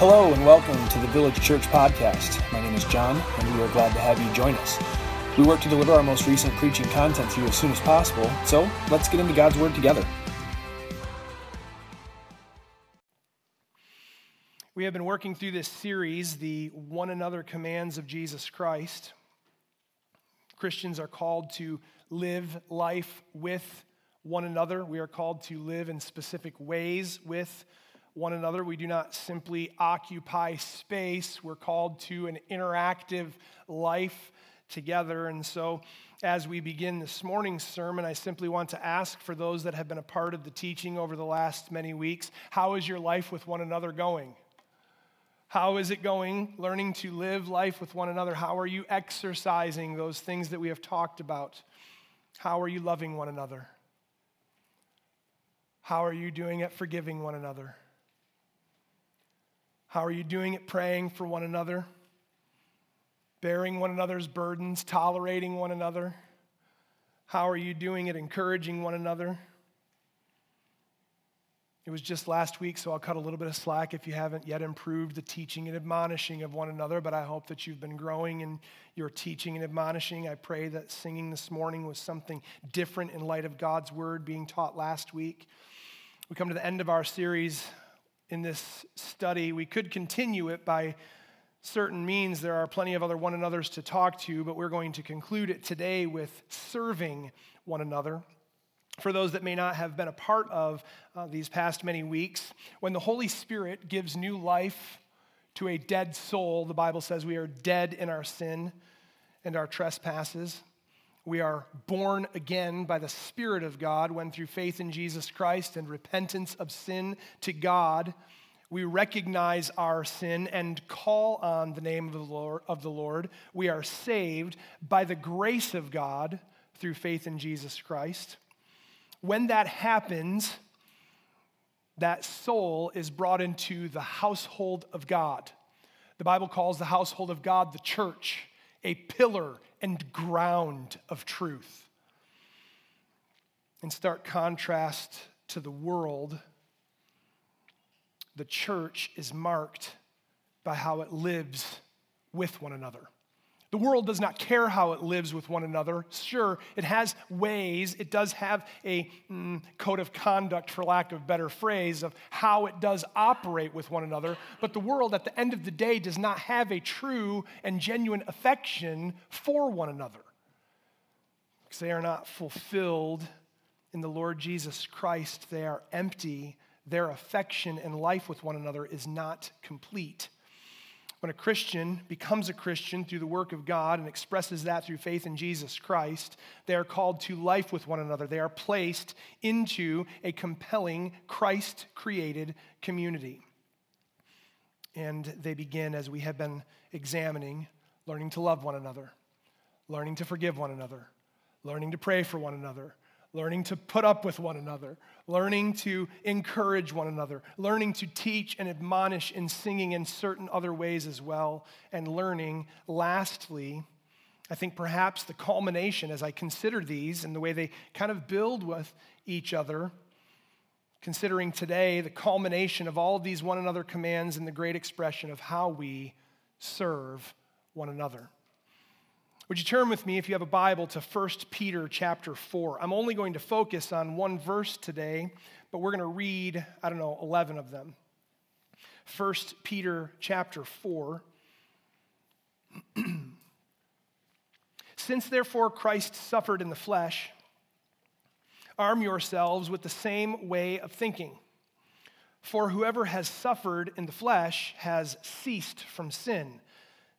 Hello and welcome to the Village Church Podcast. My name is John, and we are glad to have you join us. We work to deliver our most recent preaching content to you as soon as possible, so let's get into God's Word together. We have been working through this series, the one another commands of Jesus Christ. Christians are called to live life with one another. We are called to live in specific ways with one another. We do not simply occupy space, we're called to an interactive life together. And so, as we begin this morning's sermon, I simply want to ask for those that have been a part of the teaching over the last many weeks how is your life with one another going? How is it going? Learning to live life with one another. How are you exercising those things that we have talked about? How are you loving one another? How are you doing at forgiving one another? How are you doing it praying for one another? Bearing one another's burdens, tolerating one another? How are you doing it encouraging one another? It was just last week, so I'll cut a little bit of slack if you haven't yet improved the teaching and admonishing of one another, but I hope that you've been growing in your teaching and admonishing. I pray that singing this morning was something different in light of God's word being taught last week. We come to the end of our series in this study. We could continue it by certain means. There are plenty of other one another's to talk to, but we're going to conclude it today with serving one another. For those that may not have been a part of uh, these past many weeks, when the Holy Spirit gives new life to a dead soul, the Bible says we are dead in our sin and our trespasses. We are born again by the Spirit of God when, through faith in Jesus Christ and repentance of sin to God, we recognize our sin and call on the name of the, Lord. We are saved by the grace of God through faith in Jesus Christ. When that happens, that soul is brought into the household of God. The Bible calls the household of God the church, a pillar and ground of truth. In stark contrast to the world, the church is marked by how it lives with one another. The world does not care how it lives with one another. Sure, it has ways, it does have a mm, code of conduct, for lack of better phrase, of how it does operate with one another. But the world, at the end of the day, does not have a true and genuine affection for one another because they are not fulfilled in the Lord Jesus Christ. They are empty. Their affection and life with one another is not complete. When a Christian becomes a Christian through the work of God and expresses that through faith in Jesus Christ, they are called to life with one another. They are placed into a compelling, Christ created community. And they begin, as we have been examining, learning to love one another, learning to forgive one another, learning to pray for one another, learning to put up with one another, learning to encourage one another, learning to teach and admonish in singing in certain other ways as well, and learning, lastly, I think perhaps the culmination as I consider these and the way they kind of build with each other, considering today the culmination of all of these one another commands and the great expression of how we serve one another. Would you turn with me, if you have a Bible, to 1 Peter chapter 4? I'm only going to focus on one verse today, but we're going to read, I don't know, 11 of them. 1 Peter chapter 4. Since therefore Christ suffered in the flesh, arm yourselves with the same way of thinking. For whoever has suffered in the flesh has ceased from sin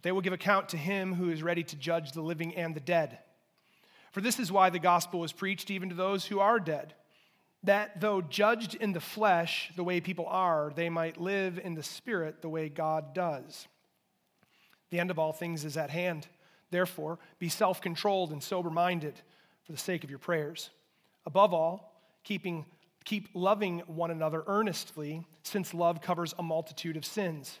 But they will give account to him who is ready to judge the living and the dead. For this is why the gospel was preached even to those who are dead, that though judged in the flesh the way people are, they might live in the spirit the way God does. The end of all things is at hand. Therefore, be self controlled and sober minded for the sake of your prayers. Above all, keeping, keep loving one another earnestly, since love covers a multitude of sins.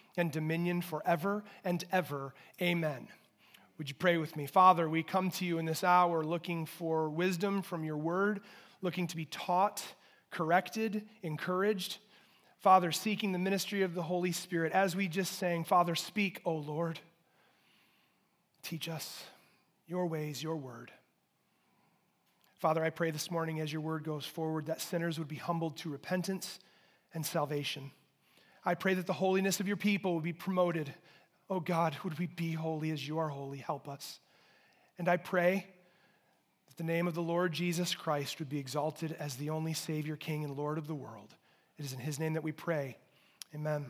and dominion forever and ever. Amen. Would you pray with me? Father, we come to you in this hour looking for wisdom from your word, looking to be taught, corrected, encouraged. Father, seeking the ministry of the Holy Spirit. As we just sang, Father, speak, O Lord. Teach us your ways, your word. Father, I pray this morning as your word goes forward that sinners would be humbled to repentance and salvation. I pray that the holiness of your people would be promoted. Oh God, would we be holy as you are holy? Help us. And I pray that the name of the Lord Jesus Christ would be exalted as the only Savior, King, and Lord of the world. It is in his name that we pray. Amen.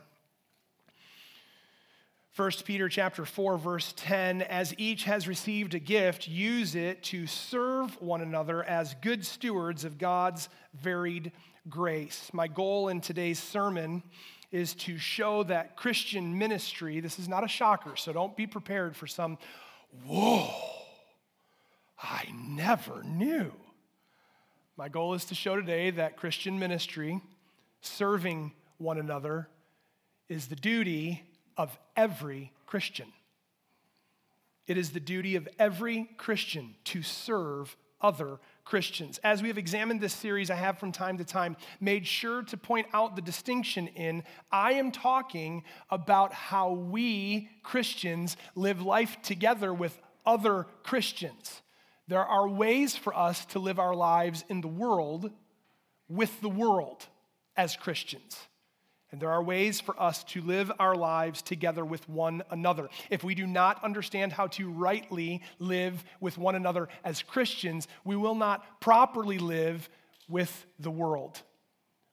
1 Peter chapter 4 verse 10 as each has received a gift use it to serve one another as good stewards of God's varied grace. My goal in today's sermon is to show that Christian ministry, this is not a shocker, so don't be prepared for some whoa. I never knew. My goal is to show today that Christian ministry serving one another is the duty of every Christian. It is the duty of every Christian to serve other Christians. As we have examined this series, I have from time to time made sure to point out the distinction in I am talking about how we Christians live life together with other Christians. There are ways for us to live our lives in the world with the world as Christians. And there are ways for us to live our lives together with one another. If we do not understand how to rightly live with one another as Christians, we will not properly live with the world.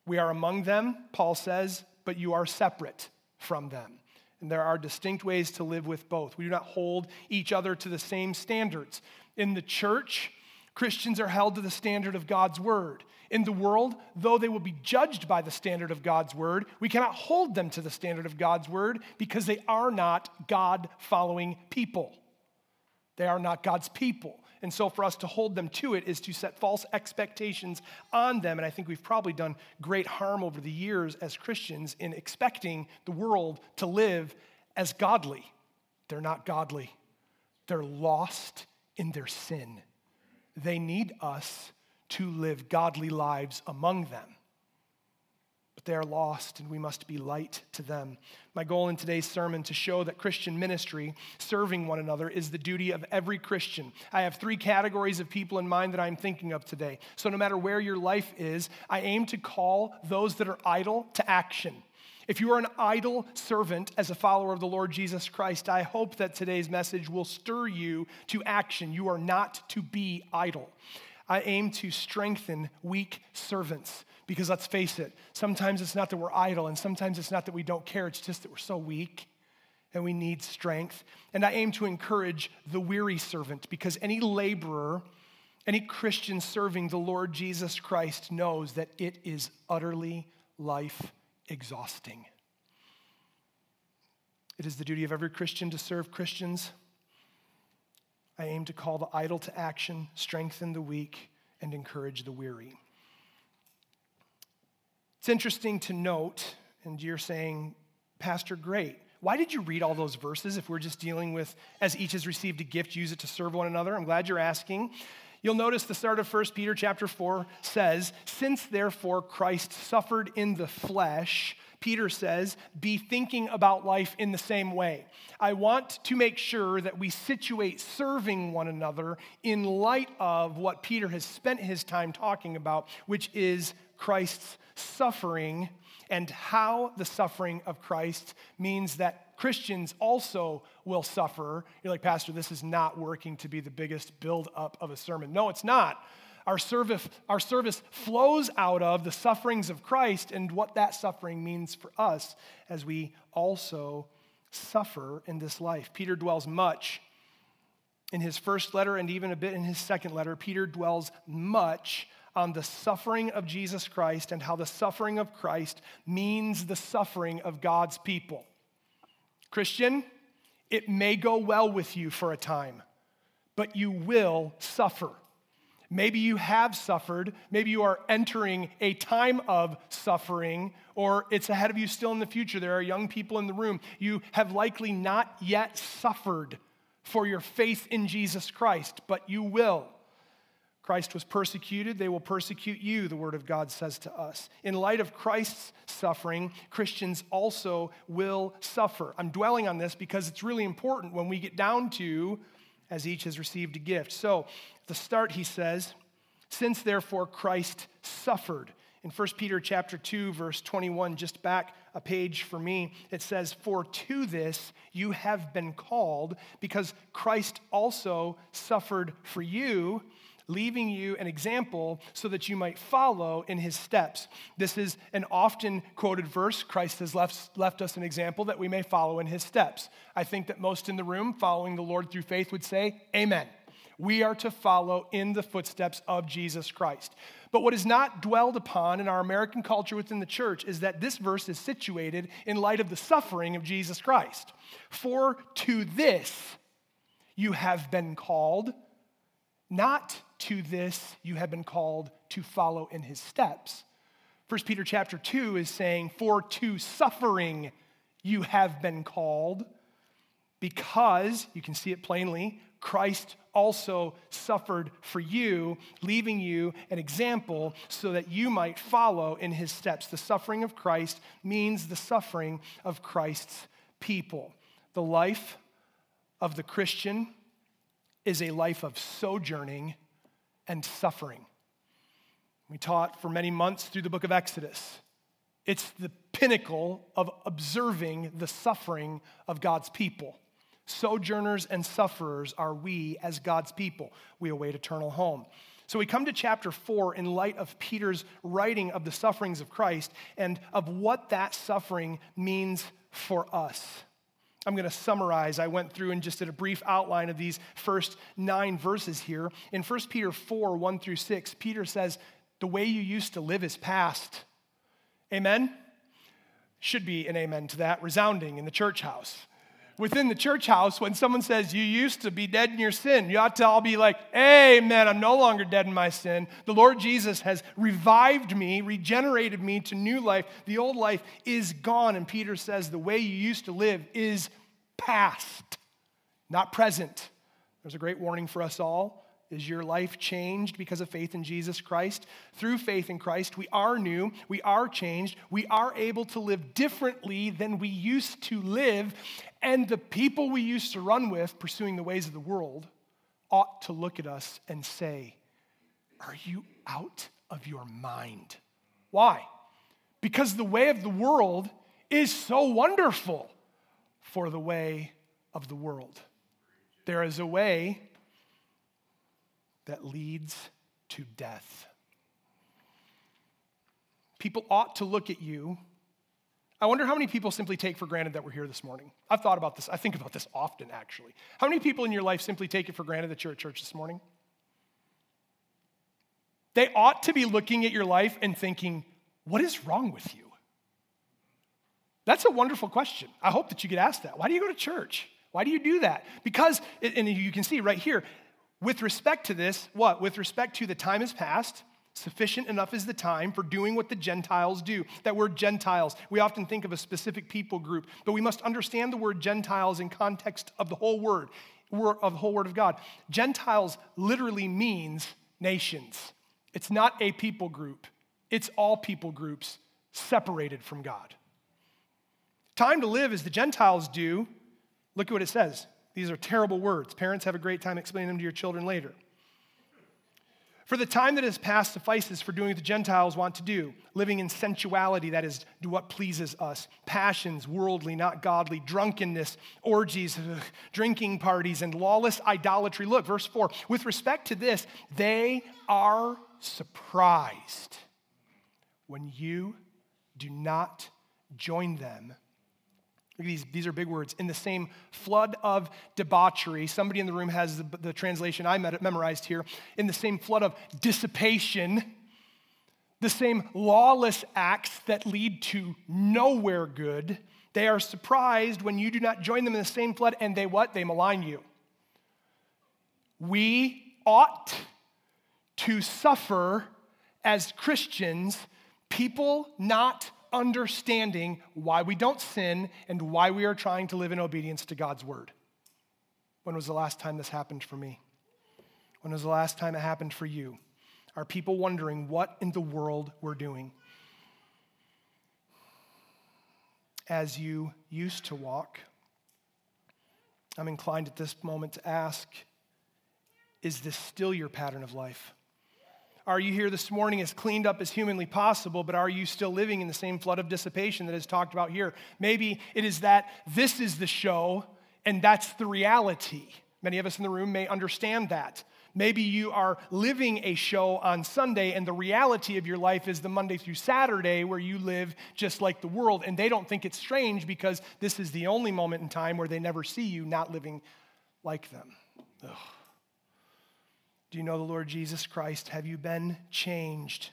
We are among them, Paul says, but you are separate from them. And there are distinct ways to live with both. We do not hold each other to the same standards. In the church, Christians are held to the standard of God's word. In the world, though they will be judged by the standard of God's word, we cannot hold them to the standard of God's word because they are not God following people. They are not God's people. And so, for us to hold them to it is to set false expectations on them. And I think we've probably done great harm over the years as Christians in expecting the world to live as godly. They're not godly, they're lost in their sin. They need us to live godly lives among them. But they are lost, and we must be light to them. My goal in today's sermon to show that Christian ministry, serving one another, is the duty of every Christian. I have three categories of people in mind that I'm thinking of today. So, no matter where your life is, I aim to call those that are idle to action. If you are an idle servant as a follower of the Lord Jesus Christ, I hope that today's message will stir you to action. You are not to be idle. I aim to strengthen weak servants because let's face it, sometimes it's not that we're idle and sometimes it's not that we don't care, it's just that we're so weak and we need strength. And I aim to encourage the weary servant because any laborer, any Christian serving the Lord Jesus Christ knows that it is utterly life exhausting. It is the duty of every Christian to serve Christians I aim to call the idle to action, strengthen the weak, and encourage the weary. It's interesting to note, and you're saying, Pastor, great. Why did you read all those verses if we're just dealing with, as each has received a gift, use it to serve one another? I'm glad you're asking. You'll notice the start of 1 Peter chapter 4 says, Since therefore Christ suffered in the flesh, Peter says, be thinking about life in the same way. I want to make sure that we situate serving one another in light of what Peter has spent his time talking about, which is Christ's suffering and how the suffering of Christ means that Christians also will suffer. You're like, Pastor, this is not working to be the biggest build up of a sermon. No, it's not. Our service, our service flows out of the sufferings of Christ and what that suffering means for us as we also suffer in this life. Peter dwells much in his first letter and even a bit in his second letter. Peter dwells much on the suffering of Jesus Christ and how the suffering of Christ means the suffering of God's people. Christian, it may go well with you for a time, but you will suffer. Maybe you have suffered. Maybe you are entering a time of suffering, or it's ahead of you still in the future. There are young people in the room. You have likely not yet suffered for your faith in Jesus Christ, but you will. Christ was persecuted, they will persecute you, the Word of God says to us. In light of Christ's suffering, Christians also will suffer. I'm dwelling on this because it's really important when we get down to as each has received a gift. So, at the start, he says, Since therefore Christ suffered. In 1 Peter chapter 2, verse 21, just back a page for me, it says, For to this you have been called, because Christ also suffered for you leaving you an example so that you might follow in his steps. This is an often quoted verse. Christ has left, left us an example that we may follow in his steps. I think that most in the room following the Lord through faith would say, Amen. We are to follow in the footsteps of Jesus Christ. But what is not dwelled upon in our American culture within the church is that this verse is situated in light of the suffering of Jesus Christ. For to this you have been called, not to this you have been called to follow in his steps. 1 Peter chapter 2 is saying, For to suffering you have been called, because, you can see it plainly, Christ also suffered for you, leaving you an example so that you might follow in his steps. The suffering of Christ means the suffering of Christ's people. The life of the Christian is a life of sojourning and suffering. We taught for many months through the book of Exodus. It's the pinnacle of observing the suffering of God's people. Sojourners and sufferers are we as God's people. We await eternal home. So we come to chapter four in light of Peter's writing of the sufferings of Christ and of what that suffering means for us. I'm going to summarize. I went through and just did a brief outline of these first nine verses here. In 1 Peter 4 1 through 6, Peter says, The way you used to live is past. Amen? Should be an amen to that, resounding in the church house. Within the church house, when someone says, You used to be dead in your sin, you ought to all be like, Amen, I'm no longer dead in my sin. The Lord Jesus has revived me, regenerated me to new life. The old life is gone. And Peter says, The way you used to live is past, not present. There's a great warning for us all. Is your life changed because of faith in Jesus Christ? Through faith in Christ, we are new, we are changed, we are able to live differently than we used to live, and the people we used to run with, pursuing the ways of the world, ought to look at us and say, Are you out of your mind? Why? Because the way of the world is so wonderful for the way of the world. There is a way that leads to death. People ought to look at you. I wonder how many people simply take for granted that we're here this morning. I've thought about this. I think about this often, actually. How many people in your life simply take it for granted that you're at church this morning? They ought to be looking at your life and thinking, what is wrong with you? That's a wonderful question. I hope that you get asked that. Why do you go to church? Why do you do that? Because, and you can see right here, with respect to this, what? With respect to the time has passed, sufficient enough is the time for doing what the Gentiles do. That word Gentiles, we often think of a specific people group, but we must understand the word Gentiles in context of the whole word, of the whole word of God. Gentiles literally means nations. It's not a people group, it's all people groups separated from God. Time to live as the Gentiles do, look at what it says. These are terrible words. Parents have a great time explaining them to your children later. For the time that has passed suffices for doing what the Gentiles want to do, living in sensuality, that is, do what pleases us, passions, worldly, not godly, drunkenness, orgies, ugh, drinking parties, and lawless idolatry. Look, verse 4 with respect to this, they are surprised when you do not join them these, these are big words. In the same flood of debauchery, somebody in the room has the, the translation I memorized here. In the same flood of dissipation, the same lawless acts that lead to nowhere good, they are surprised when you do not join them in the same flood, and they what? They malign you. We ought to suffer as Christians, people not understanding why we don't sin and why we are trying to live in obedience to God's word. When was the last time this happened for me? When was the last time it happened for you? Are people wondering what in the world we're doing? As you used to walk, I'm inclined at this moment to ask is this still your pattern of life? Are you here this morning as cleaned up as humanly possible, but are you still living in the same flood of dissipation that is talked about here? Maybe it is that this is the show and that's the reality. Many of us in the room may understand that. Maybe you are living a show on Sunday, and the reality of your life is the Monday through Saturday where you live just like the world. And they don't think it's strange because this is the only moment in time where they never see you not living like them. Ugh. Do you know the Lord Jesus Christ? Have you been changed?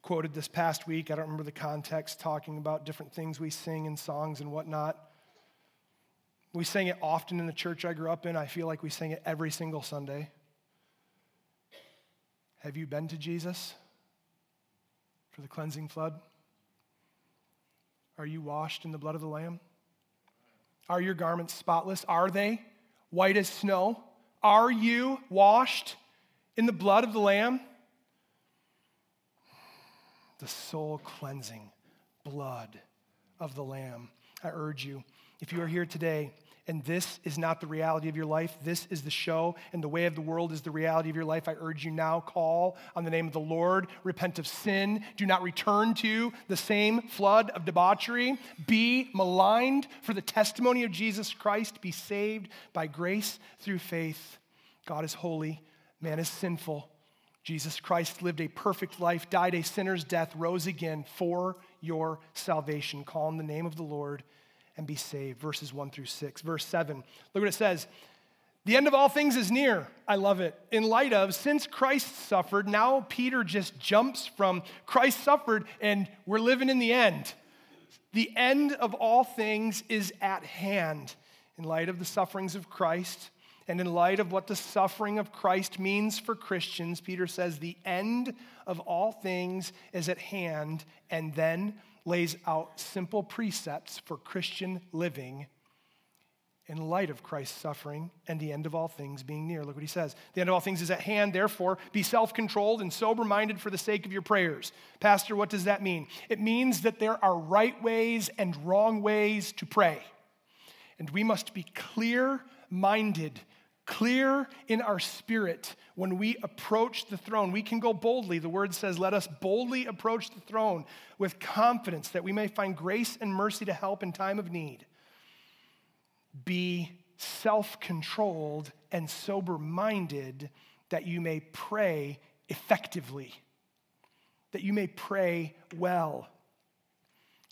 Quoted this past week, I don't remember the context, talking about different things we sing in songs and whatnot. We sang it often in the church I grew up in. I feel like we sing it every single Sunday. Have you been to Jesus for the cleansing flood? Are you washed in the blood of the Lamb? Are your garments spotless? Are they white as snow? Are you washed in the blood of the Lamb? The soul cleansing blood of the Lamb. I urge you, if you are here today and this is not the reality of your life, this is the show, and the way of the world is the reality of your life, I urge you now call on the name of the Lord, repent of sin, do not return to the same flood of debauchery, be maligned for the testimony of Jesus Christ, be saved by grace through faith. God is holy, man is sinful. Jesus Christ lived a perfect life, died a sinner's death, rose again for your salvation. Call on the name of the Lord and be saved. Verses 1 through 6. Verse 7, look what it says. The end of all things is near. I love it. In light of, since Christ suffered, now Peter just jumps from Christ suffered and we're living in the end. The end of all things is at hand. In light of the sufferings of Christ, and in light of what the suffering of Christ means for Christians, Peter says the end of all things is at hand, and then lays out simple precepts for Christian living in light of Christ's suffering and the end of all things being near. Look what he says. The end of all things is at hand, therefore, be self controlled and sober minded for the sake of your prayers. Pastor, what does that mean? It means that there are right ways and wrong ways to pray. And we must be clear minded clear in our spirit when we approach the throne. We can go boldly. The word says, Let us boldly approach the throne with confidence that we may find grace and mercy to help in time of need. Be self controlled and sober minded that you may pray effectively, that you may pray well.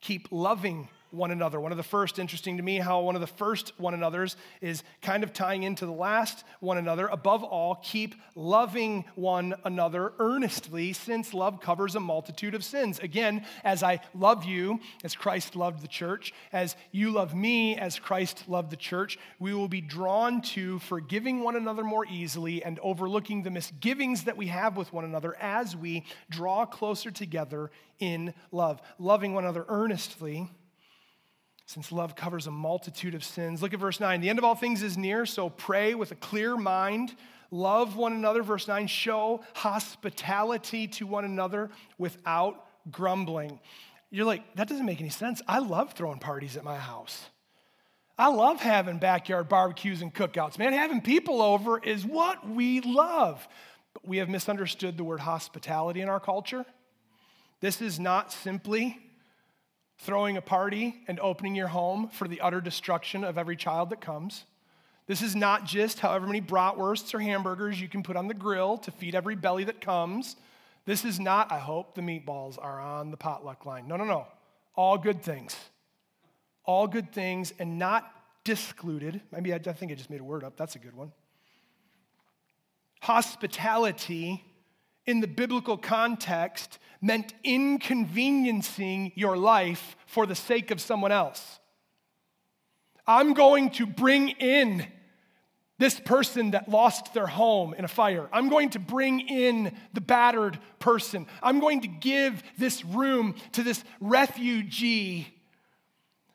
Keep loving one another. One of the first, interesting to me, how one of the first one another's is kind of tying into the last one another. Above all, keep loving one another earnestly, since love covers a multitude of sins. Again, as I love you, as Christ loved the church, as you love me, as Christ loved the church, we will be drawn to forgiving one another more easily and overlooking the misgivings that we have with one another as we draw closer together in love. Loving one another earnestly since love covers a multitude of sins. Look at verse 9. The end of all things is near, so pray with a clear mind. Love one another. Verse 9. Show hospitality to one another without grumbling. You're like, that doesn't make any sense. I love throwing parties at my house. I love having backyard barbecues and cookouts. Man, having people over is what we love. But we have misunderstood the word hospitality in our culture. This is not simply throwing a party and opening your home for the utter destruction of every child that comes. This is not just however many bratwursts or hamburgers you can put on the grill to feed every belly that comes. This is not, I hope the meatballs are on the potluck line. No, no, no. All good things. All good things and not discluded. Maybe I, I think I just made a word up. That's a good one. Hospitality in the biblical context meant inconveniencing your life for the sake of someone else. I'm going to bring in this person that lost their home in a fire. I'm going to bring in the battered person. I'm going to give this room to this refugee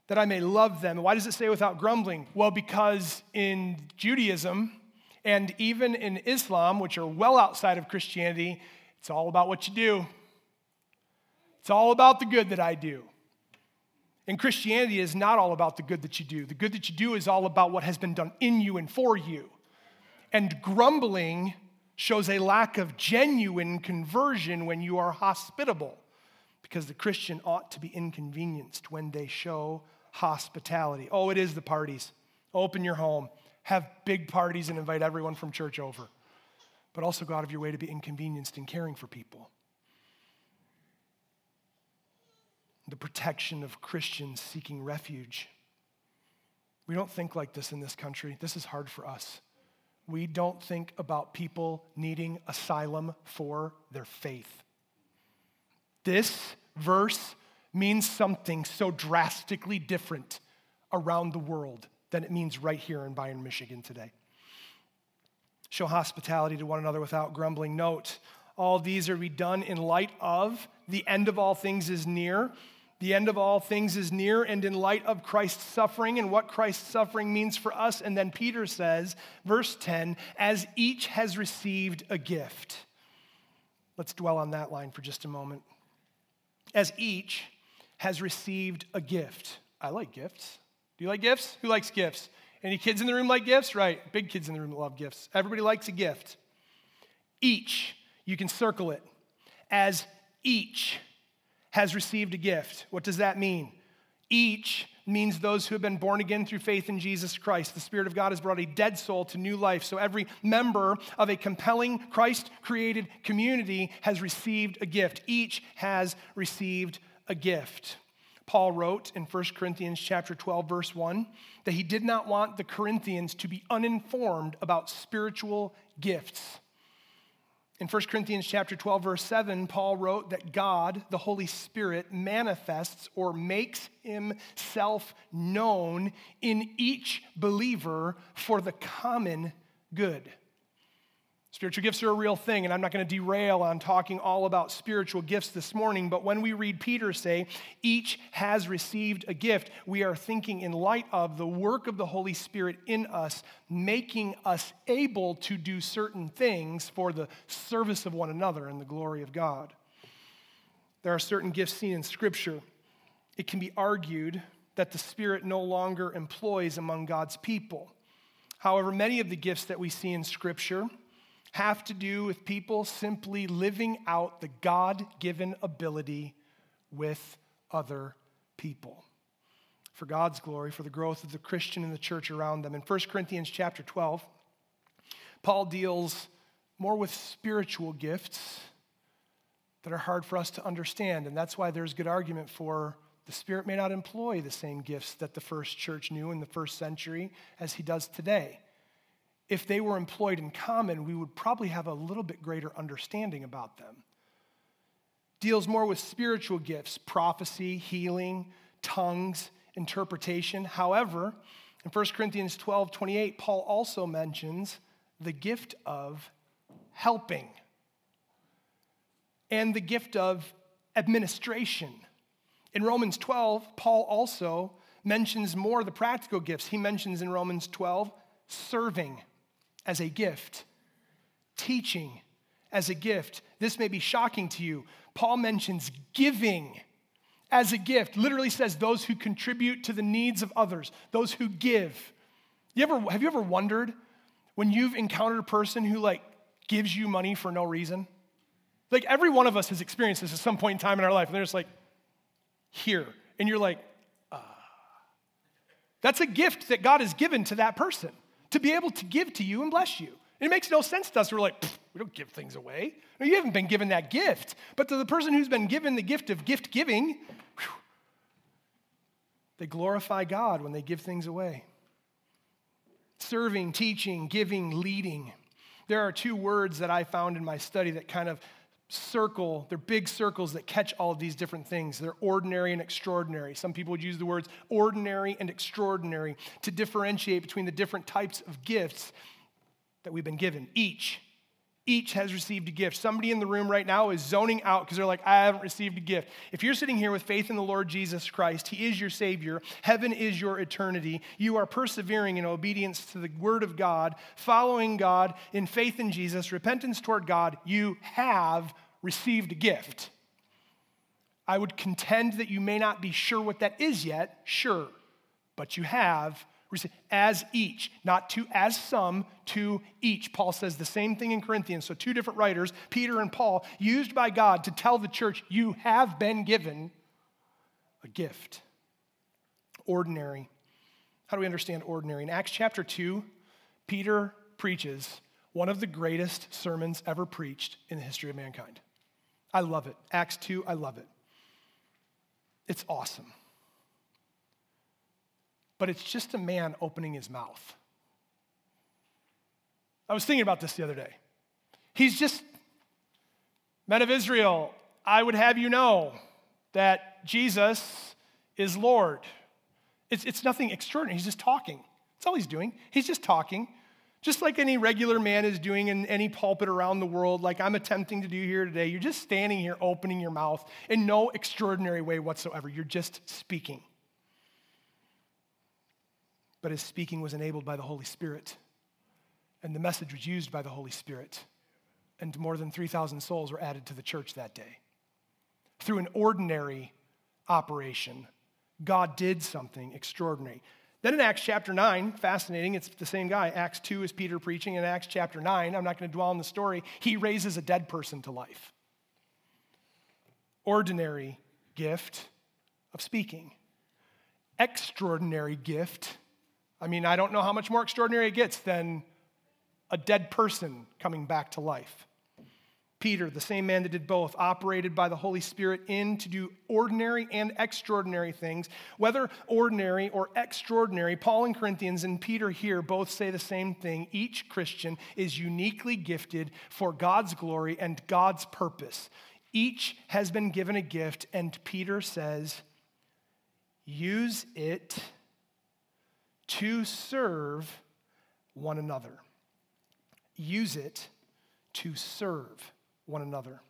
that I may love them. why does it say without grumbling? Well, because in Judaism and even in Islam, which are well outside of Christianity, it's all about what you do. It's all about the good that I do. And Christianity is not all about the good that you do. The good that you do is all about what has been done in you and for you. And grumbling shows a lack of genuine conversion when you are hospitable, because the Christian ought to be inconvenienced when they show hospitality. Oh, it is the parties. Open your home, have big parties, and invite everyone from church over. But also go out of your way to be inconvenienced in caring for people. the protection of Christians seeking refuge. We don't think like this in this country. This is hard for us. We don't think about people needing asylum for their faith. This verse means something so drastically different around the world than it means right here in Byron, Michigan today. Show hospitality to one another without grumbling. Note, all these are be done in light of the end of all things is near. The end of all things is near, and in light of Christ's suffering and what Christ's suffering means for us. And then Peter says, verse 10, as each has received a gift. Let's dwell on that line for just a moment. As each has received a gift. I like gifts. You like gifts? Who likes gifts? Any kids in the room like gifts? Right, big kids in the room love gifts. Everybody likes a gift. Each, you can circle it. As each has received a gift. What does that mean? Each means those who have been born again through faith in Jesus Christ. The Spirit of God has brought a dead soul to new life. So every member of a compelling Christ created community has received a gift. Each has received a gift. Paul wrote in 1 Corinthians chapter 12 verse 1 that he did not want the Corinthians to be uninformed about spiritual gifts. In 1 Corinthians chapter 12 verse 7, Paul wrote that God, the Holy Spirit, manifests or makes himself known in each believer for the common good. Spiritual gifts are a real thing, and I'm not going to derail on talking all about spiritual gifts this morning, but when we read Peter say, each has received a gift, we are thinking in light of the work of the Holy Spirit in us, making us able to do certain things for the service of one another and the glory of God. There are certain gifts seen in Scripture. It can be argued that the Spirit no longer employs among God's people. However, many of the gifts that we see in Scripture, have to do with people simply living out the God given ability with other people. For God's glory, for the growth of the Christian and the church around them. In 1 Corinthians chapter 12, Paul deals more with spiritual gifts that are hard for us to understand. And that's why there's good argument for the Spirit may not employ the same gifts that the first church knew in the first century as he does today if they were employed in common, we would probably have a little bit greater understanding about them. Deals more with spiritual gifts, prophecy, healing, tongues, interpretation. However, in 1 Corinthians 12 28, Paul also mentions the gift of helping and the gift of administration. In Romans 12, Paul also mentions more of the practical gifts. He mentions in Romans 12 serving as a gift, teaching as a gift. This may be shocking to you. Paul mentions giving as a gift, literally says those who contribute to the needs of others, those who give. You ever, have you ever wondered when you've encountered a person who like gives you money for no reason? Like every one of us has experienced this at some point in time in our life, and they're just like, here. And you're like, uh. That's a gift that God has given to that person to be able to give to you and bless you. And It makes no sense to us. We're like, we don't give things away. No, you haven't been given that gift. But to the person who's been given the gift of gift giving, whew, they glorify God when they give things away. Serving, teaching, giving, leading. There are two words that I found in my study that kind of circle, they're big circles that catch all of these different things. They're ordinary and extraordinary. Some people would use the words ordinary and extraordinary to differentiate between the different types of gifts that we've been given. Each each has received a gift. Somebody in the room right now is zoning out because they're like, I haven't received a gift. If you're sitting here with faith in the Lord Jesus Christ, He is your Savior, heaven is your eternity, you are persevering in obedience to the Word of God, following God in faith in Jesus, repentance toward God, you have received a gift. I would contend that you may not be sure what that is yet, sure, but you have received as each, not to as some, to each. Paul says the same thing in Corinthians. So, two different writers, Peter and Paul, used by God to tell the church, you have been given a gift. Ordinary. How do we understand ordinary? In Acts chapter 2, Peter preaches one of the greatest sermons ever preached in the history of mankind. I love it. Acts 2, I love it. It's awesome but it's just a man opening his mouth. I was thinking about this the other day. He's just, men of Israel, I would have you know that Jesus is Lord. It's, it's nothing extraordinary. He's just talking. That's all he's doing. He's just talking, just like any regular man is doing in any pulpit around the world, like I'm attempting to do here today. You're just standing here opening your mouth in no extraordinary way whatsoever. You're just speaking but his speaking was enabled by the Holy Spirit. And the message was used by the Holy Spirit. And more than 3,000 souls were added to the church that day. Through an ordinary operation, God did something extraordinary. Then in Acts chapter 9, fascinating, it's the same guy. Acts 2 is Peter preaching. In Acts chapter 9, I'm not going to dwell on the story, he raises a dead person to life. Ordinary gift of speaking, extraordinary gift I mean, I don't know how much more extraordinary it gets than a dead person coming back to life. Peter, the same man that did both, operated by the Holy Spirit in to do ordinary and extraordinary things. Whether ordinary or extraordinary, Paul and Corinthians and Peter here both say the same thing. Each Christian is uniquely gifted for God's glory and God's purpose. Each has been given a gift, and Peter says, use it to serve one another. Use it to serve one another.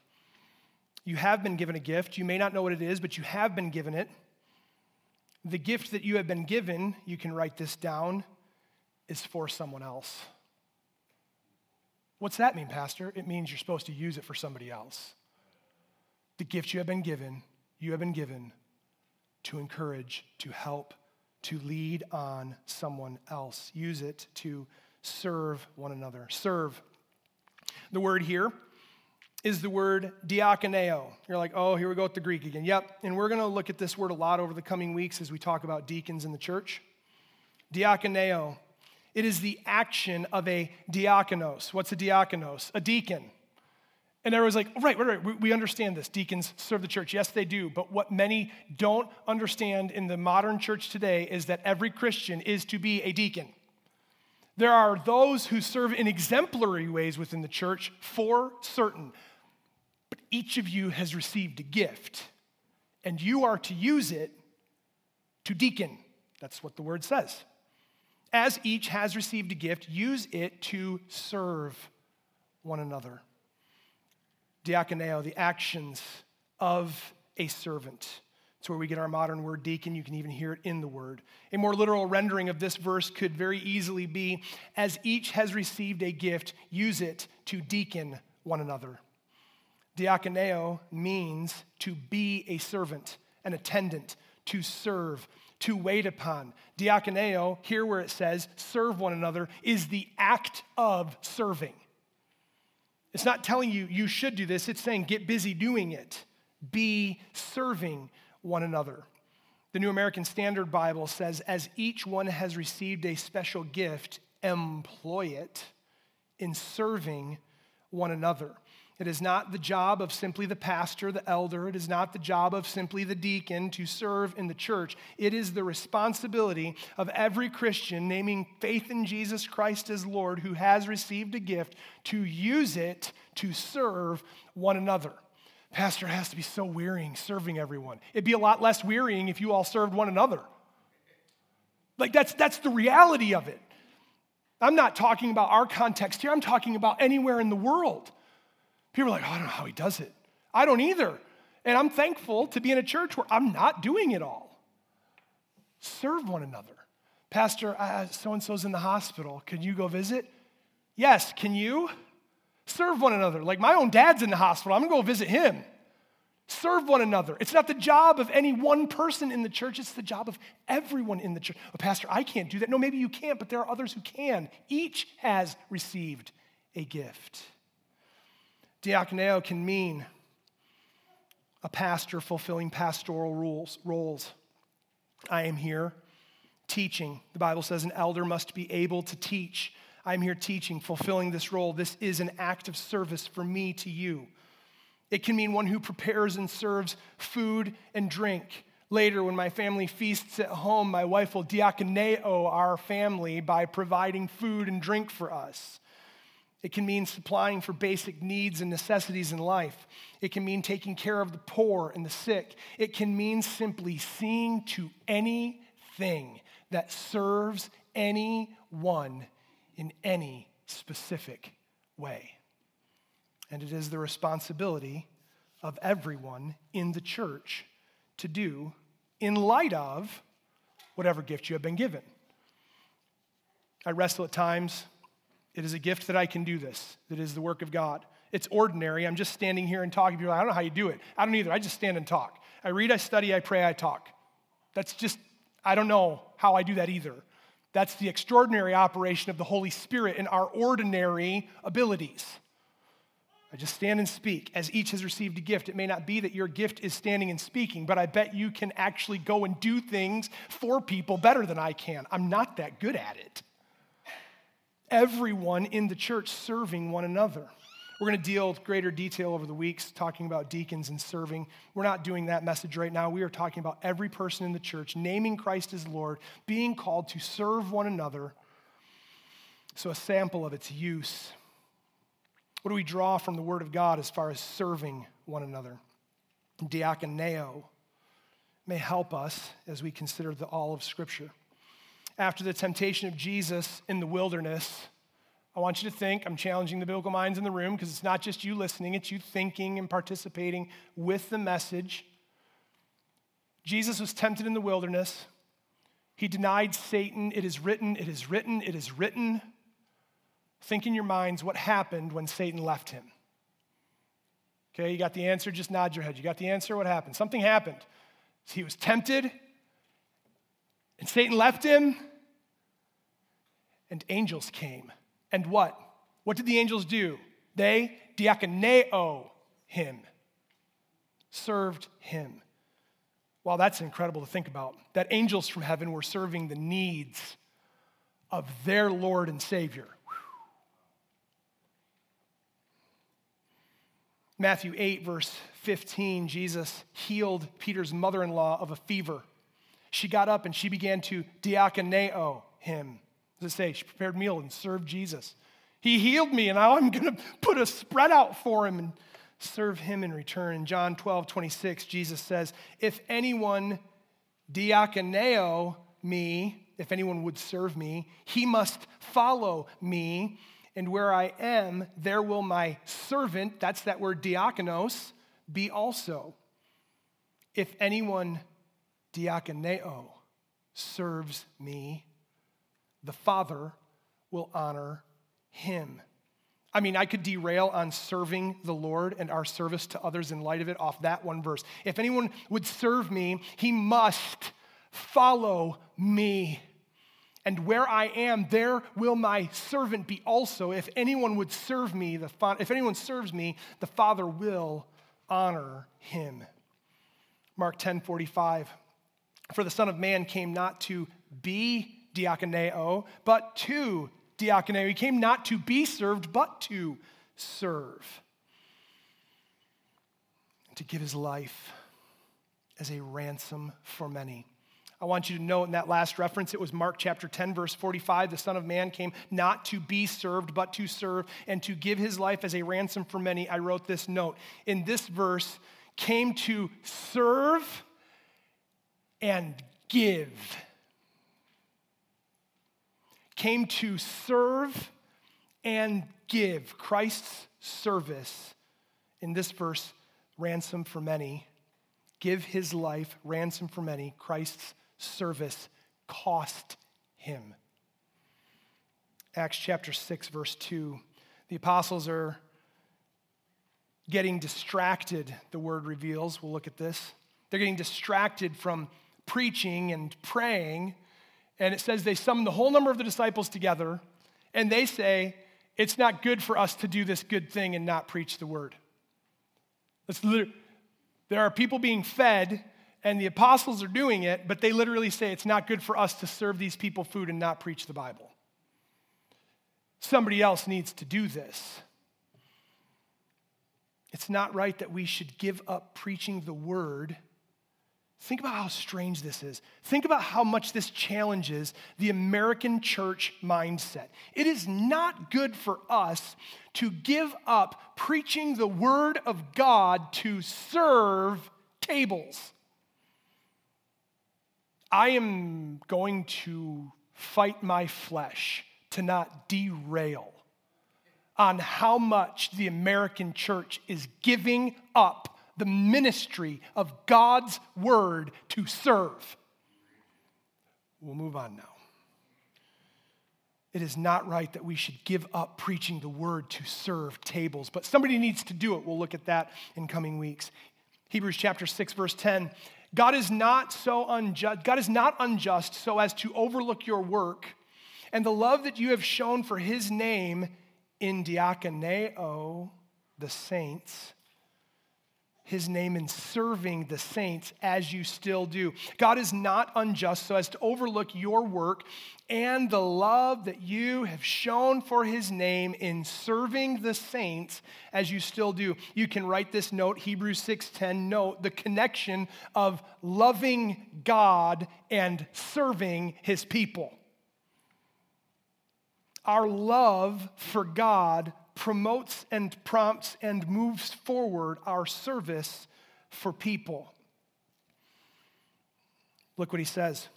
You have been given a gift. You may not know what it is, but you have been given it. The gift that you have been given, you can write this down, is for someone else. What's that mean, Pastor? It means you're supposed to use it for somebody else. The gift you have been given, you have been given to encourage, to help, to lead on someone else. Use it to serve one another. Serve. The word here is the word diakoneo. You're like, oh, here we go with the Greek again. Yep. And we're going to look at this word a lot over the coming weeks as we talk about deacons in the church. Diakoneo. It is the action of a diakonos. What's a diakonos? A deacon. And everyone's like, right, right, right, we understand this. Deacons serve the church. Yes, they do. But what many don't understand in the modern church today is that every Christian is to be a deacon. There are those who serve in exemplary ways within the church for certain. Each of you has received a gift, and you are to use it to deacon. That's what the word says. As each has received a gift, use it to serve one another diakoneo, the actions of a servant. It's where we get our modern word deacon. You can even hear it in the word. A more literal rendering of this verse could very easily be as each has received a gift, use it to deacon one another. Diakoneo means to be a servant, an attendant, to serve, to wait upon. Diakoneo, here where it says serve one another, is the act of serving. It's not telling you you should do this, it's saying get busy doing it. Be serving one another. The New American Standard Bible says, as each one has received a special gift, employ it in serving one another. It is not the job of simply the pastor, the elder. It is not the job of simply the deacon to serve in the church. It is the responsibility of every Christian naming faith in Jesus Christ as Lord who has received a gift to use it to serve one another. Pastor has to be so wearying serving everyone. It'd be a lot less wearying if you all served one another. Like that's that's the reality of it. I'm not talking about our context here. I'm talking about anywhere in the world. People are like, oh, I don't know how he does it. I don't either. And I'm thankful to be in a church where I'm not doing it all. Serve one another. Pastor, so and so's in the hospital. Can you go visit? Yes, can you? Serve one another. Like my own dad's in the hospital. I'm gonna go visit him. Serve one another. It's not the job of any one person in the church, it's the job of everyone in the church. Oh, Pastor, I can't do that. No, maybe you can't, but there are others who can. Each has received a gift. Diakoneo can mean a pastor fulfilling pastoral rules, roles. I am here teaching. The Bible says an elder must be able to teach. I'm here teaching, fulfilling this role. This is an act of service for me to you. It can mean one who prepares and serves food and drink. Later, when my family feasts at home, my wife will diakoneo our family by providing food and drink for us. It can mean supplying for basic needs and necessities in life. It can mean taking care of the poor and the sick. It can mean simply seeing to anything that serves anyone in any specific way. And it is the responsibility of everyone in the church to do in light of whatever gift you have been given. I wrestle at times it is a gift that I can do this, that is the work of God. It's ordinary. I'm just standing here and talking. People, I don't know how you do it. I don't either. I just stand and talk. I read, I study, I pray, I talk. That's just, I don't know how I do that either. That's the extraordinary operation of the Holy Spirit in our ordinary abilities. I just stand and speak as each has received a gift. It may not be that your gift is standing and speaking, but I bet you can actually go and do things for people better than I can. I'm not that good at it everyone in the church serving one another. We're going to deal with greater detail over the weeks talking about deacons and serving. We're not doing that message right now. We are talking about every person in the church naming Christ as Lord, being called to serve one another. So, a sample of its use. What do we draw from the Word of God as far as serving one another? Diakoneo may help us as we consider the all of Scripture after the temptation of Jesus in the wilderness, I want you to think, I'm challenging the biblical minds in the room because it's not just you listening, it's you thinking and participating with the message. Jesus was tempted in the wilderness. He denied Satan. It is written, it is written, it is written. Think in your minds what happened when Satan left him. Okay, you got the answer, just nod your head. You got the answer, what happened? Something happened. He was tempted, and Satan left him, and angels came. And what? What did the angels do? They diakoneo him, served him. Wow, that's incredible to think about. That angels from heaven were serving the needs of their Lord and Savior. Matthew 8, verse 15, Jesus healed Peter's mother in law of a fever she got up and she began to diakoneo him. Does it say? She prepared meal and served Jesus. He healed me, and now I'm going to put a spread out for him and serve him in return. In John 12, 26, Jesus says, If anyone diakoneo me, if anyone would serve me, he must follow me. And where I am, there will my servant, that's that word diakonos, be also. If anyone diakoneo serves me, the Father will honor him. I mean, I could derail on serving the Lord and our service to others in light of it off that one verse. If anyone would serve me, he must follow me. And where I am, there will my servant be also. If anyone would serve me, the fa- if anyone serves me, the Father will honor him. Mark 10 45. For the Son of Man came not to be diakoneo, but to diakoneo. He came not to be served, but to serve. To give his life as a ransom for many. I want you to note in that last reference, it was Mark chapter 10, verse 45. The Son of Man came not to be served, but to serve and to give his life as a ransom for many. I wrote this note. In this verse, came to serve and give. Came to serve and give. Christ's service, in this verse, ransom for many. Give his life, ransom for many. Christ's service cost him. Acts chapter 6, verse 2. The apostles are getting distracted, the word reveals. We'll look at this. They're getting distracted from preaching and praying. And it says they summon the whole number of the disciples together and they say, It's not good for us to do this good thing and not preach the word. there are people being fed and the apostles are doing it, but they literally say it's not good for us to serve these people food and not preach the Bible. Somebody else needs to do this. It's not right that we should give up preaching the word. Think about how strange this is. Think about how much this challenges the American church mindset. It is not good for us to give up preaching the word of God to serve tables. I am going to fight my flesh to not derail on how much the American church is giving up the ministry of God's word to serve. We'll move on now. It is not right that we should give up preaching the word to serve tables, but somebody needs to do it. We'll look at that in coming weeks. Hebrews chapter 6 verse 10 God is not so unjust, God is not unjust so as to overlook your work and the love that you have shown for his name in diakoneo, the saints, his name in serving the saints as you still do. God is not unjust so as to overlook your work and the love that you have shown for his name in serving the saints as you still do. You can write this note Hebrews 6:10 note the connection of loving God and serving his people. Our love for God promotes and prompts and moves forward our service for people. Look what he says.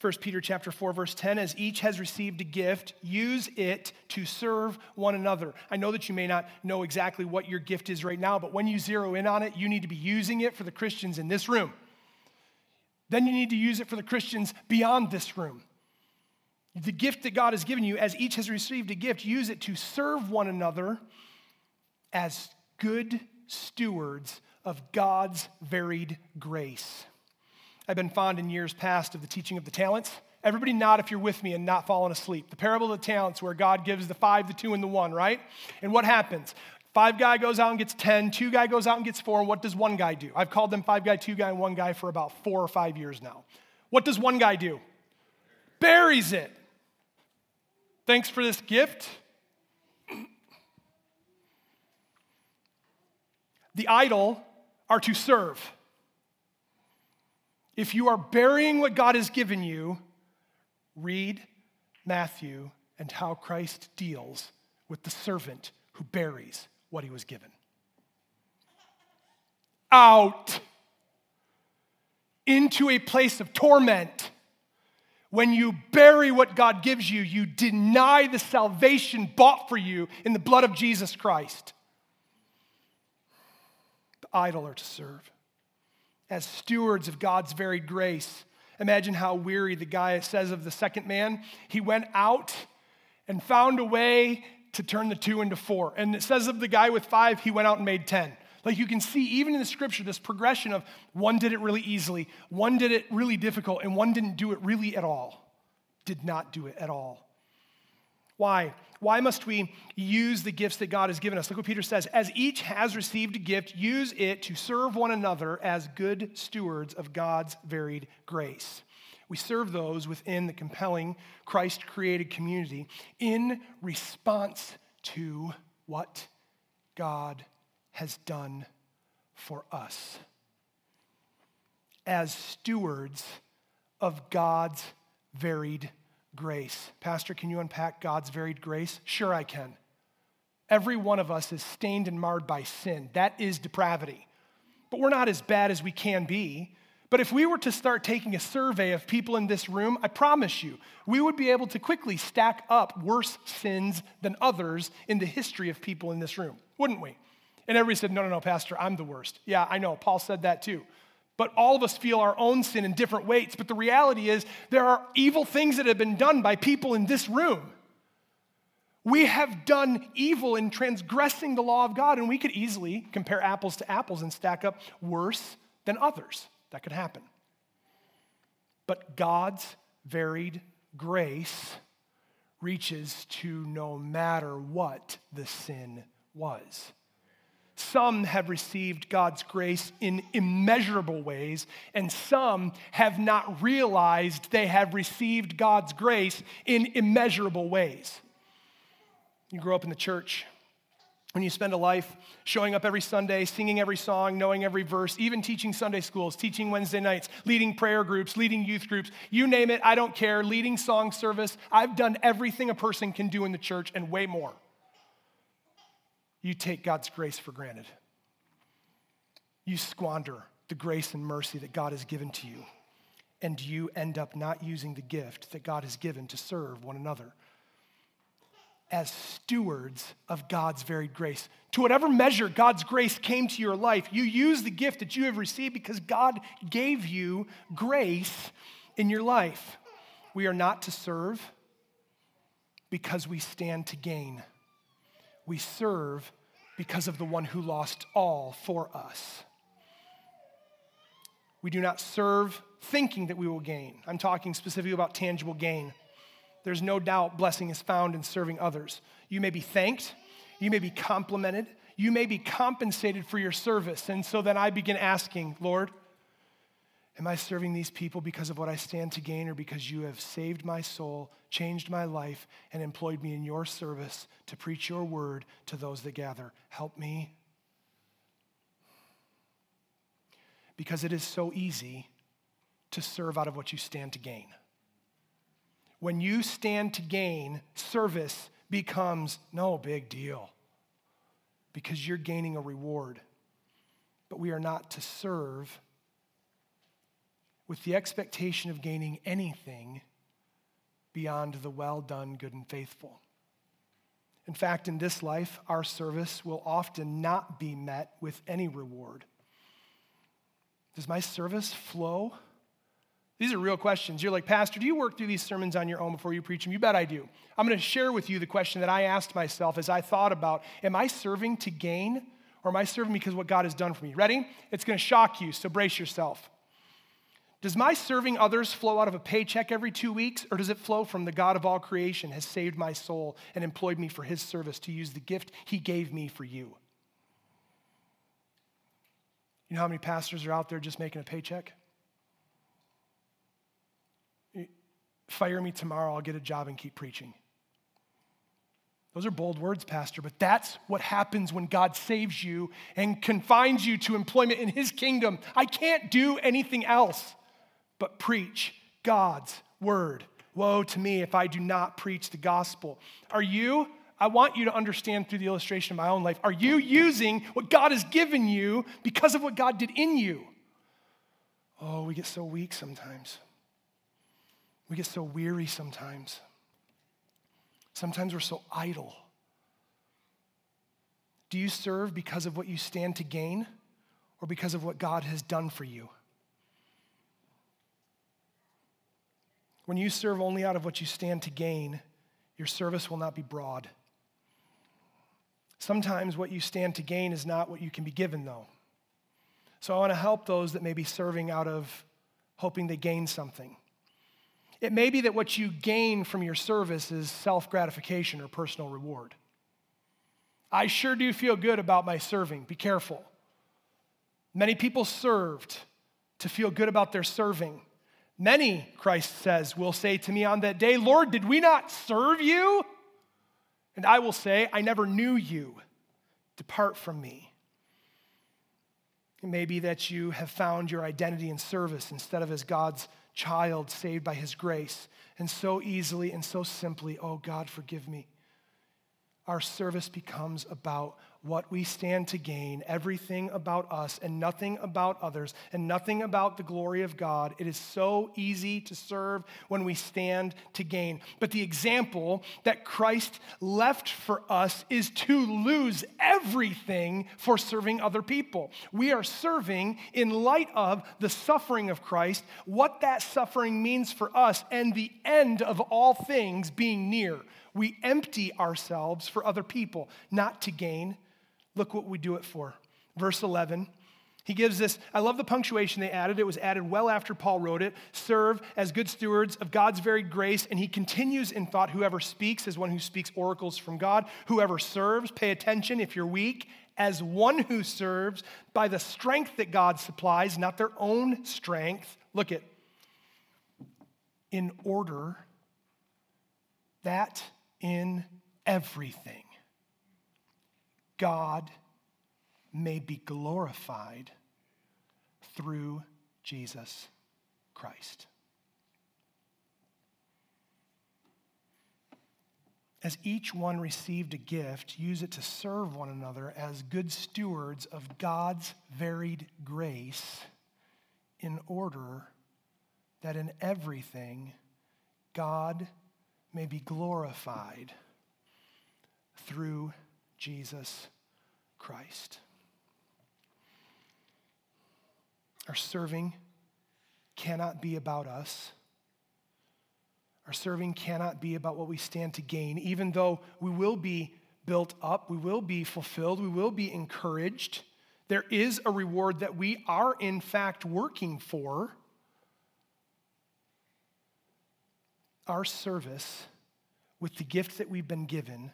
1 Peter chapter 4 verse 10 as each has received a gift use it to serve one another. I know that you may not know exactly what your gift is right now but when you zero in on it you need to be using it for the Christians in this room. Then you need to use it for the Christians beyond this room. The gift that God has given you, as each has received a gift, use it to serve one another as good stewards of God's varied grace. I've been fond in years past of the teaching of the talents. Everybody nod if you're with me and not falling asleep. The parable of the talents, where God gives the five, the two, and the one, right? And what happens? Five guy goes out and gets 10, two guy goes out and gets four, and what does one guy do? I've called them five guy, two guy, and one guy for about four or five years now. What does one guy do? Buries it. Thanks for this gift. The idle are to serve. If you are burying what God has given you, read Matthew and how Christ deals with the servant who buries what he was given. Out into a place of torment when you bury what God gives you, you deny the salvation bought for you in the blood of Jesus Christ. The idle are to serve. As stewards of God's varied grace, imagine how weary the guy says of the second man. He went out and found a way to turn the two into four. And it says of the guy with five, he went out and made 10. Like you can see, even in the scripture, this progression of one did it really easily, one did it really difficult, and one didn't do it really at all. did not do it at all. Why? Why must we use the gifts that God has given us? Look what Peter says. As each has received a gift, use it to serve one another as good stewards of God's varied grace. We serve those within the compelling Christ created community in response to what God has done for us. As stewards of God's varied grace. Pastor, can you unpack God's varied grace? Sure, I can. Every one of us is stained and marred by sin. That is depravity. But we're not as bad as we can be. But if we were to start taking a survey of people in this room, I promise you, we would be able to quickly stack up worse sins than others in the history of people in this room, wouldn't we? And everybody said, No, no, no, Pastor, I'm the worst. Yeah, I know. Paul said that too. But all of us feel our own sin in different weights. But the reality is, there are evil things that have been done by people in this room. We have done evil in transgressing the law of God, and we could easily compare apples to apples and stack up worse than others. That could happen. But God's varied grace reaches to no matter what the sin was. Some have received God's grace in immeasurable ways, and some have not realized they have received God's grace in immeasurable ways. You grow up in the church, when you spend a life showing up every Sunday, singing every song, knowing every verse, even teaching Sunday schools, teaching Wednesday nights, leading prayer groups, leading youth groups, you name it, I don't care, leading song service, I've done everything a person can do in the church and way more you take God's grace for granted. You squander the grace and mercy that God has given to you, and you end up not using the gift that God has given to serve one another as stewards of God's varied grace. To whatever measure God's grace came to your life, you use the gift that you have received because God gave you grace in your life. We are not to serve because we stand to gain we serve because of the one who lost all for us. We do not serve thinking that we will gain. I'm talking specifically about tangible gain. There's no doubt blessing is found in serving others. You may be thanked, you may be complimented, you may be compensated for your service. And so then I begin asking, Lord, Am I serving these people because of what I stand to gain or because you have saved my soul, changed my life, and employed me in your service to preach your word to those that gather? Help me. Because it is so easy to serve out of what you stand to gain. When you stand to gain, service becomes no big deal because you're gaining a reward. But we are not to serve with the expectation of gaining anything beyond the well done, good, and faithful. In fact, in this life, our service will often not be met with any reward. Does my service flow? These are real questions. You're like, Pastor, do you work through these sermons on your own before you preach them? You bet I do. I'm going to share with you the question that I asked myself as I thought about Am I serving to gain or am I serving because what God has done for me? Ready? It's going to shock you, so brace yourself. Does my serving others flow out of a paycheck every two weeks, or does it flow from the God of all creation has saved my soul and employed me for his service to use the gift he gave me for you? You know how many pastors are out there just making a paycheck? Fire me tomorrow, I'll get a job and keep preaching. Those are bold words, Pastor, but that's what happens when God saves you and confines you to employment in His kingdom. I can't do anything else but preach God's word. Woe to me if I do not preach the gospel. Are you? I want you to understand through the illustration of my own life. Are you using what God has given you because of what God did in you? Oh, we get so weak sometimes. We get so weary sometimes. Sometimes we're so idle. Do you serve because of what you stand to gain or because of what God has done for you? When you serve only out of what you stand to gain, your service will not be broad. Sometimes what you stand to gain is not what you can be given, though. So I want to help those that may be serving out of hoping they gain something. It may be that what you gain from your service is self gratification or personal reward. I sure do feel good about my serving. Be careful. Many people served to feel good about their serving. Many, Christ says, will say to me on that day, Lord, did we not serve you? And I will say, I never knew you. Depart from me. It may be that you have found your identity in service instead of as God's child saved by his grace. And so easily and so simply, oh God, forgive me our service becomes about what we stand to gain, everything about us and nothing about others and nothing about the glory of God. It is so easy to serve when we stand to gain. But the example that Christ left for us is to lose everything for serving other people. We are serving in light of the suffering of Christ, what that suffering means for us, and the end of all things being near. We empty ourselves for other people, not to gain. Look what we do it for. Verse 11. He gives this, I love the punctuation they added. It was added well after Paul wrote it. Serve as good stewards of God's varied grace. And he continues in thought whoever speaks is one who speaks oracles from God. Whoever serves, pay attention if you're weak, as one who serves by the strength that God supplies, not their own strength. Look at, in order that in everything, God may be glorified through Jesus Christ. As each one received a gift, use it to serve one another as good stewards of God's varied grace, in order that in everything God may be glorified through Jesus Christ. Our serving cannot be about us. Our serving cannot be about what we stand to gain, even though we will be built up, we will be fulfilled, we will be encouraged. There is a reward that we are, in fact, working for. our service with the gift that we've been given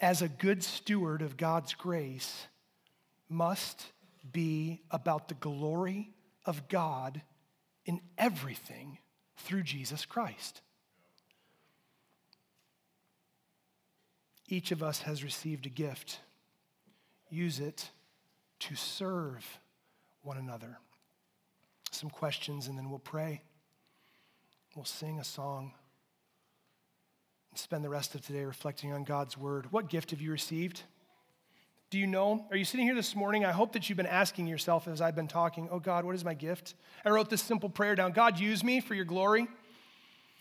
as a good steward of God's grace must be about the glory of God in everything through Jesus Christ. Each of us has received a gift. Use it to serve one another. Some questions, and then we'll pray. We'll sing a song spend the rest of today reflecting on God's word. What gift have you received? Do you know? Are you sitting here this morning? I hope that you've been asking yourself as I've been talking, Oh God, what is my gift? I wrote this simple prayer down God, use me for your glory.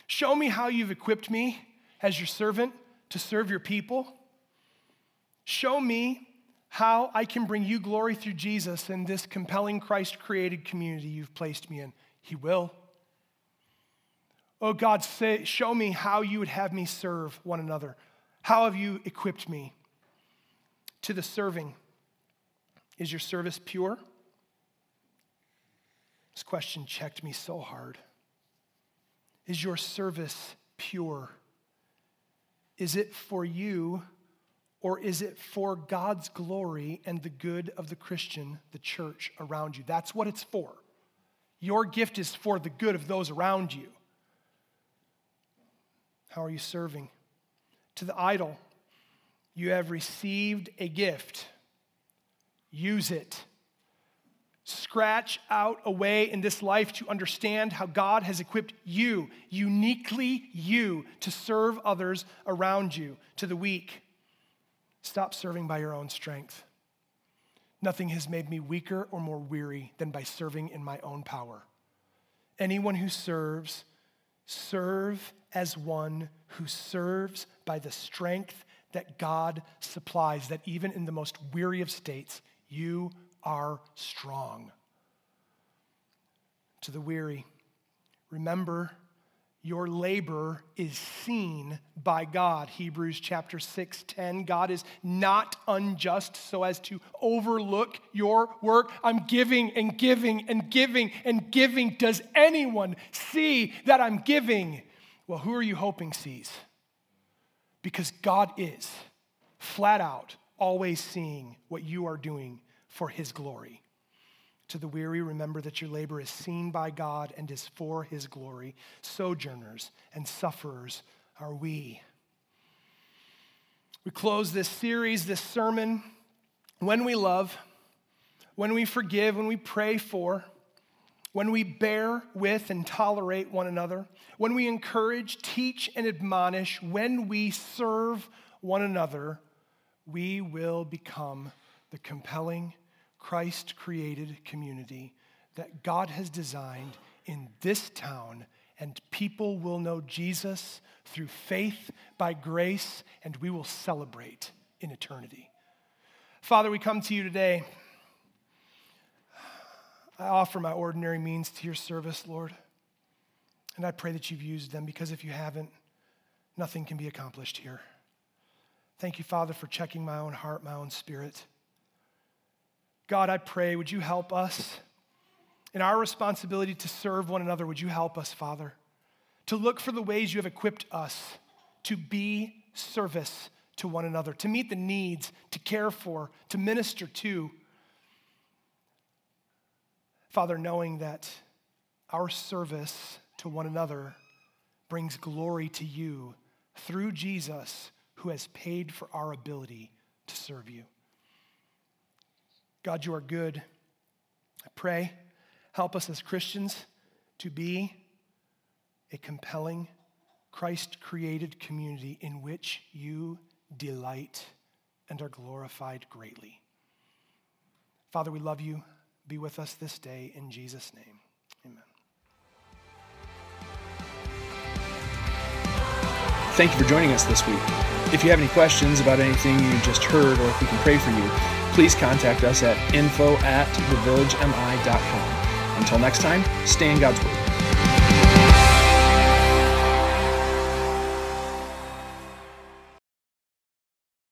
Show me how you've equipped me as your servant to serve your people. Show me how I can bring you glory through Jesus in this compelling Christ created community you've placed me in. He will. Oh God, say, show me how you would have me serve one another. How have you equipped me to the serving? Is your service pure? This question checked me so hard. Is your service pure? Is it for you or is it for God's glory and the good of the Christian, the church around you? That's what it's for. Your gift is for the good of those around you. How are you serving? To the idle, you have received a gift. Use it. Scratch out a way in this life to understand how God has equipped you, uniquely you, to serve others around you. To the weak, stop serving by your own strength. Nothing has made me weaker or more weary than by serving in my own power. Anyone who serves, serve as one who serves by the strength that God supplies, that even in the most weary of states, you are strong. To the weary, remember your labor is seen by God. Hebrews chapter 6, 10. God is not unjust so as to overlook your work. I'm giving and giving and giving and giving. Does anyone see that I'm giving? Well, who are you hoping sees? Because God is flat out always seeing what you are doing for his glory. To the weary, remember that your labor is seen by God and is for his glory. Sojourners and sufferers are we. We close this series, this sermon, when we love, when we forgive, when we pray for, when we bear with and tolerate one another, when we encourage, teach, and admonish, when we serve one another, we will become the compelling Christ created community that God has designed in this town, and people will know Jesus through faith by grace, and we will celebrate in eternity. Father, we come to you today. I offer my ordinary means to your service, Lord. And I pray that you've used them because if you haven't, nothing can be accomplished here. Thank you, Father, for checking my own heart, my own spirit. God, I pray, would you help us in our responsibility to serve one another? Would you help us, Father, to look for the ways you have equipped us to be service to one another, to meet the needs, to care for, to minister to? Father, knowing that our service to one another brings glory to you through Jesus, who has paid for our ability to serve you. God, you are good. I pray, help us as Christians to be a compelling, Christ created community in which you delight and are glorified greatly. Father, we love you. Be with us this day in Jesus' name. Amen. Thank you for joining us this week. If you have any questions about anything you just heard or if we can pray for you, please contact us at info at thevillagemi.com. Until next time, stay in God's Word.